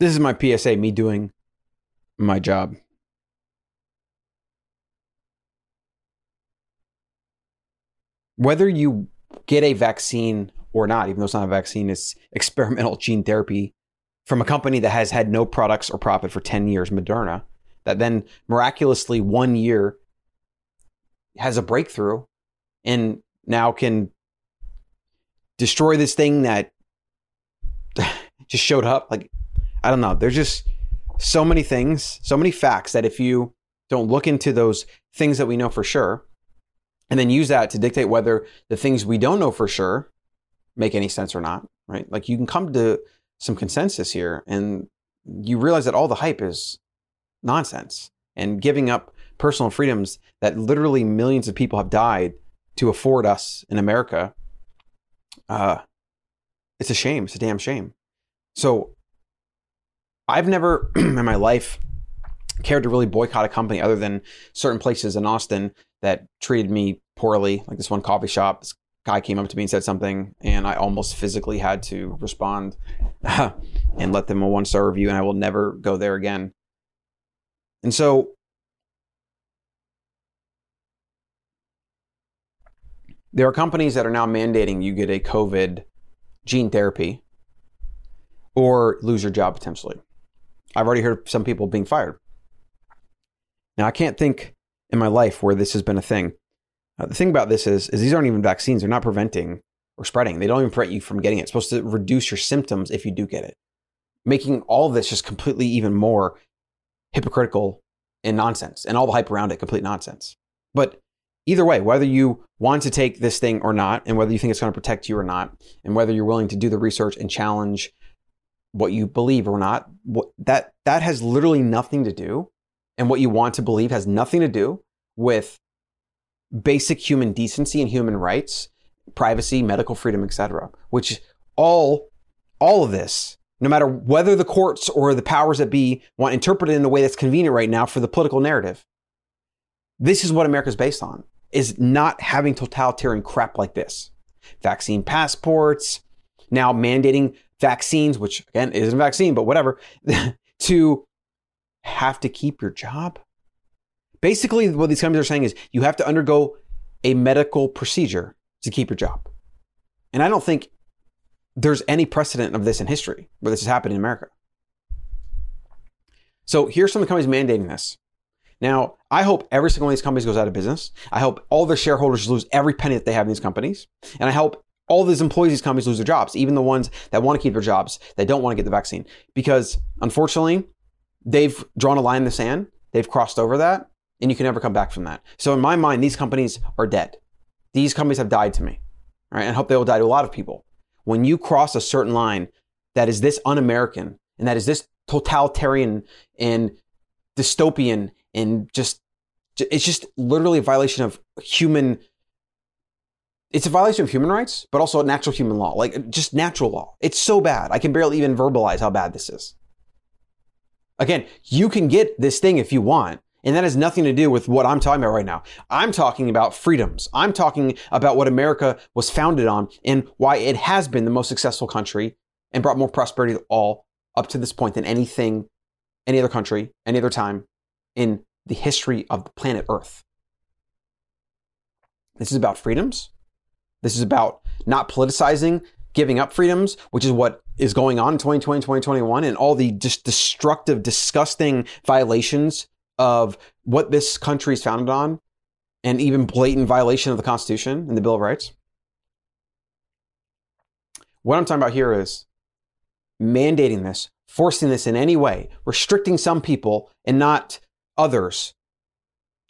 This is my PSA, me doing my job. Whether you get a vaccine or not, even though it's not a vaccine, it's experimental gene therapy from a company that has had no products or profit for 10 years, Moderna, that then miraculously one year has a breakthrough and now can destroy this thing that just showed up. Like, I don't know. There's just so many things, so many facts that if you don't look into those things that we know for sure, and then use that to dictate whether the things we don't know for sure make any sense or not, right? Like you can come to some consensus here and you realize that all the hype is nonsense and giving up personal freedoms that literally millions of people have died to afford us in America. Uh, it's a shame. It's a damn shame. So I've never in my life cared to really boycott a company other than certain places in Austin that treated me poorly, like this one coffee shop. This guy came up to me and said something, and I almost physically had to respond and let them a one star review, and I will never go there again. And so, there are companies that are now mandating you get a COVID gene therapy or lose your job potentially. I've already heard some people being fired. Now, I can't think in my life where this has been a thing. Uh, the thing about this is, is these aren't even vaccines. They're not preventing or spreading. They don't even prevent you from getting it. It's supposed to reduce your symptoms if you do get it, making all this just completely even more hypocritical and nonsense, and all the hype around it complete nonsense. But either way, whether you want to take this thing or not, and whether you think it's going to protect you or not, and whether you're willing to do the research and challenge what you believe or not, what, that that has literally nothing to do, and what you want to believe has nothing to do with basic human decency and human rights, privacy, medical freedom, etc. Which all all of this, no matter whether the courts or the powers that be want interpreted in a way that's convenient right now for the political narrative, this is what America's based on: is not having totalitarian crap like this, vaccine passports, now mandating vaccines, which again isn't a vaccine, but whatever, to have to keep your job Basically, what these companies are saying is you have to undergo a medical procedure to keep your job. And I don't think there's any precedent of this in history where this has happened in America. So here's some of the companies mandating this. Now, I hope every single one of these companies goes out of business. I hope all their shareholders lose every penny that they have in these companies. And I hope all these employees these companies lose their jobs, even the ones that want to keep their jobs, that don't want to get the vaccine. Because unfortunately, they've drawn a line in the sand. They've crossed over that and you can never come back from that. So in my mind, these companies are dead. These companies have died to me. Right? And I hope they will die to a lot of people. When you cross a certain line that is this un-American and that is this totalitarian and dystopian and just it's just literally a violation of human it's a violation of human rights, but also natural human law, like just natural law. It's so bad. I can barely even verbalize how bad this is. Again, you can get this thing if you want, and that has nothing to do with what I'm talking about right now. I'm talking about freedoms. I'm talking about what America was founded on and why it has been the most successful country and brought more prosperity to all up to this point than anything, any other country, any other time in the history of the planet Earth. This is about freedoms. This is about not politicizing, giving up freedoms, which is what is going on in 2020, 2021, and all the just destructive, disgusting violations of what this country is founded on and even blatant violation of the Constitution and the Bill of Rights. What I'm talking about here is mandating this, forcing this in any way, restricting some people and not others,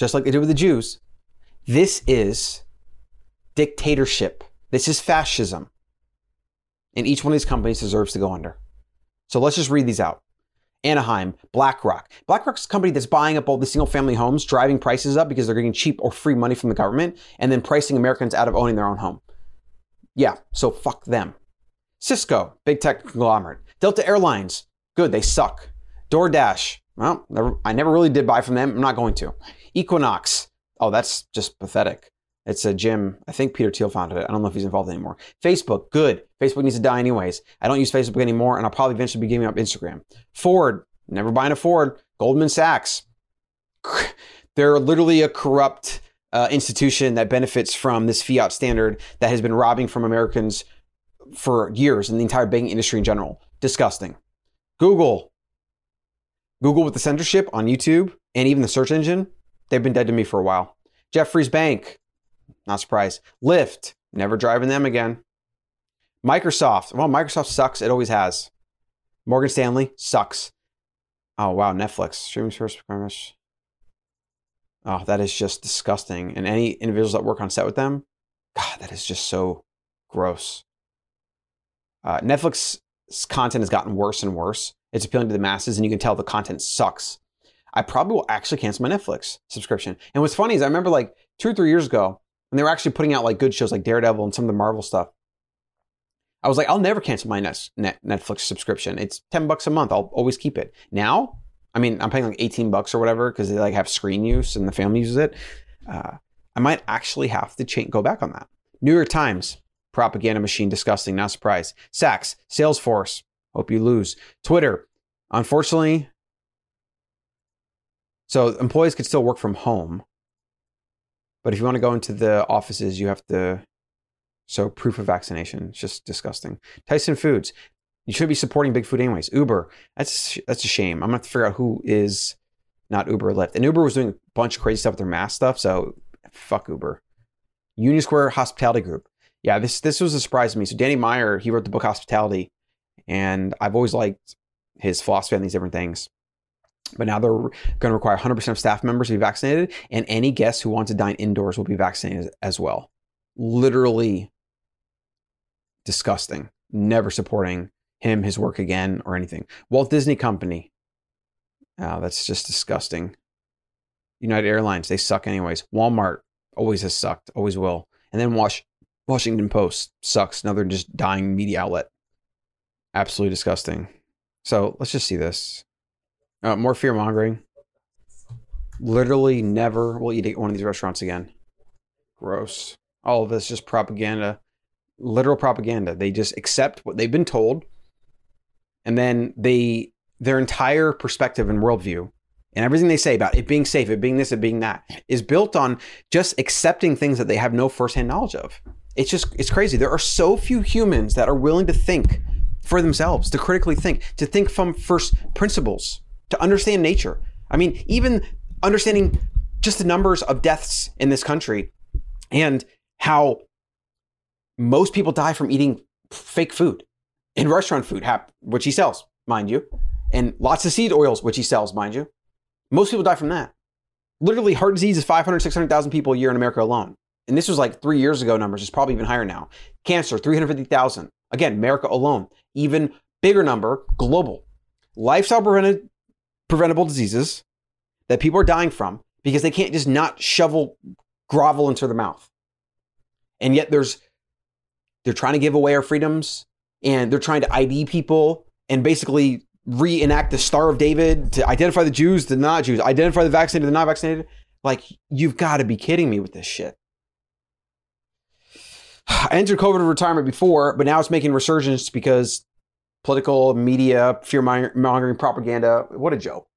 just like they did with the Jews. This is dictatorship. This is fascism. And each one of these companies deserves to go under. So let's just read these out. Anaheim, BlackRock. BlackRock's a company that's buying up all the single family homes, driving prices up because they're getting cheap or free money from the government, and then pricing Americans out of owning their own home. Yeah, so fuck them. Cisco, big tech conglomerate. Delta Airlines, good, they suck. DoorDash, well, I never really did buy from them. I'm not going to. Equinox, oh, that's just pathetic. It's a gym. I think Peter Thiel founded it. I don't know if he's involved anymore. Facebook, good. Facebook needs to die anyways. I don't use Facebook anymore, and I'll probably eventually be giving up Instagram. Ford, never buying a Ford. Goldman Sachs, they're literally a corrupt uh, institution that benefits from this fiat standard that has been robbing from Americans for years and the entire banking industry in general. Disgusting. Google, Google with the censorship on YouTube and even the search engine, they've been dead to me for a while. Jefferies Bank, not surprised. Lyft, never driving them again. Microsoft, well, Microsoft sucks. It always has. Morgan Stanley sucks. Oh wow, Netflix streaming service premise. Oh, that is just disgusting. And any individuals that work on set with them, God, that is just so gross. Uh, Netflix content has gotten worse and worse. It's appealing to the masses, and you can tell the content sucks. I probably will actually cancel my Netflix subscription. And what's funny is I remember like two or three years ago when they were actually putting out like good shows like Daredevil and some of the Marvel stuff. I was like, I'll never cancel my net, net, Netflix subscription. It's 10 bucks a month. I'll always keep it. Now, I mean, I'm paying like 18 bucks or whatever because they like have screen use and the family uses it. Uh, I might actually have to change, go back on that. New York Times, propaganda machine, disgusting, not surprised. Saks, Salesforce, hope you lose. Twitter, unfortunately, so employees could still work from home. But if you want to go into the offices, you have to so proof of vaccination. It's just disgusting. Tyson Foods. You should be supporting big food anyways. Uber. That's that's a shame. I'm gonna have to figure out who is not Uber or Lyft. And Uber was doing a bunch of crazy stuff with their mask stuff. So fuck Uber. Union Square Hospitality Group. Yeah, this this was a surprise to me. So Danny Meyer, he wrote the book Hospitality, and I've always liked his philosophy on these different things. But now they're going to require 100% of staff members to be vaccinated, and any guests who want to dine indoors will be vaccinated as well. Literally disgusting. Never supporting him, his work again, or anything. Walt Disney Company. Oh, that's just disgusting. United Airlines, they suck anyways. Walmart always has sucked, always will. And then Wash, Washington Post sucks. Another just dying media outlet. Absolutely disgusting. So let's just see this. Uh, more fear mongering. Literally never will eat at one of these restaurants again. Gross. All of this just propaganda literal propaganda. They just accept what they've been told, and then they their entire perspective and worldview and everything they say about it being safe, it being this, it being that is built on just accepting things that they have no firsthand knowledge of. It's just it's crazy. There are so few humans that are willing to think for themselves, to critically think, to think from first principles, to understand nature. I mean, even understanding just the numbers of deaths in this country and how most people die from eating fake food and restaurant food, which he sells, mind you, and lots of seed oils, which he sells, mind you. Most people die from that. Literally, heart disease is 500, 600,000 people a year in America alone. And this was like three years ago numbers. It's probably even higher now. Cancer, 350,000. Again, America alone. Even bigger number, global. Lifestyle prevented, preventable diseases that people are dying from because they can't just not shovel grovel into their mouth. And yet there's they're trying to give away our freedoms and they're trying to ID people and basically reenact the Star of David to identify the Jews, the not Jews, identify the vaccinated, the not vaccinated. Like, you've got to be kidding me with this shit. I entered COVID retirement before, but now it's making resurgence because political media, fear mongering propaganda. What a joke.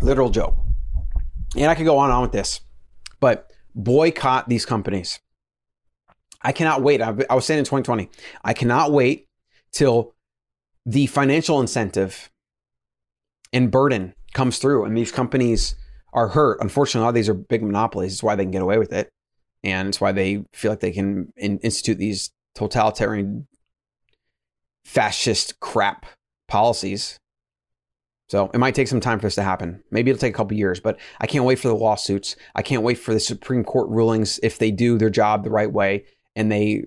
Literal joke. And I could go on and on with this, but boycott these companies. I cannot wait. I, I was saying in 2020, I cannot wait till the financial incentive and burden comes through and these companies are hurt. Unfortunately, a lot of these are big monopolies. It's why they can get away with it. And it's why they feel like they can in, institute these totalitarian, fascist crap policies. So it might take some time for this to happen. Maybe it'll take a couple years, but I can't wait for the lawsuits. I can't wait for the Supreme Court rulings if they do their job the right way and they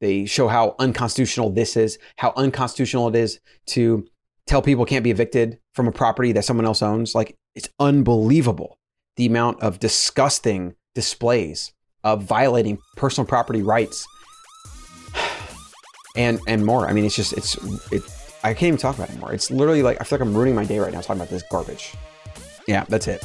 they show how unconstitutional this is, how unconstitutional it is to tell people can't be evicted from a property that someone else owns. Like it's unbelievable the amount of disgusting displays of violating personal property rights and and more. I mean, it's just it's it. I can't even talk about it anymore. It's literally like I feel like I'm ruining my day right now talking about this garbage. Yeah, that's it.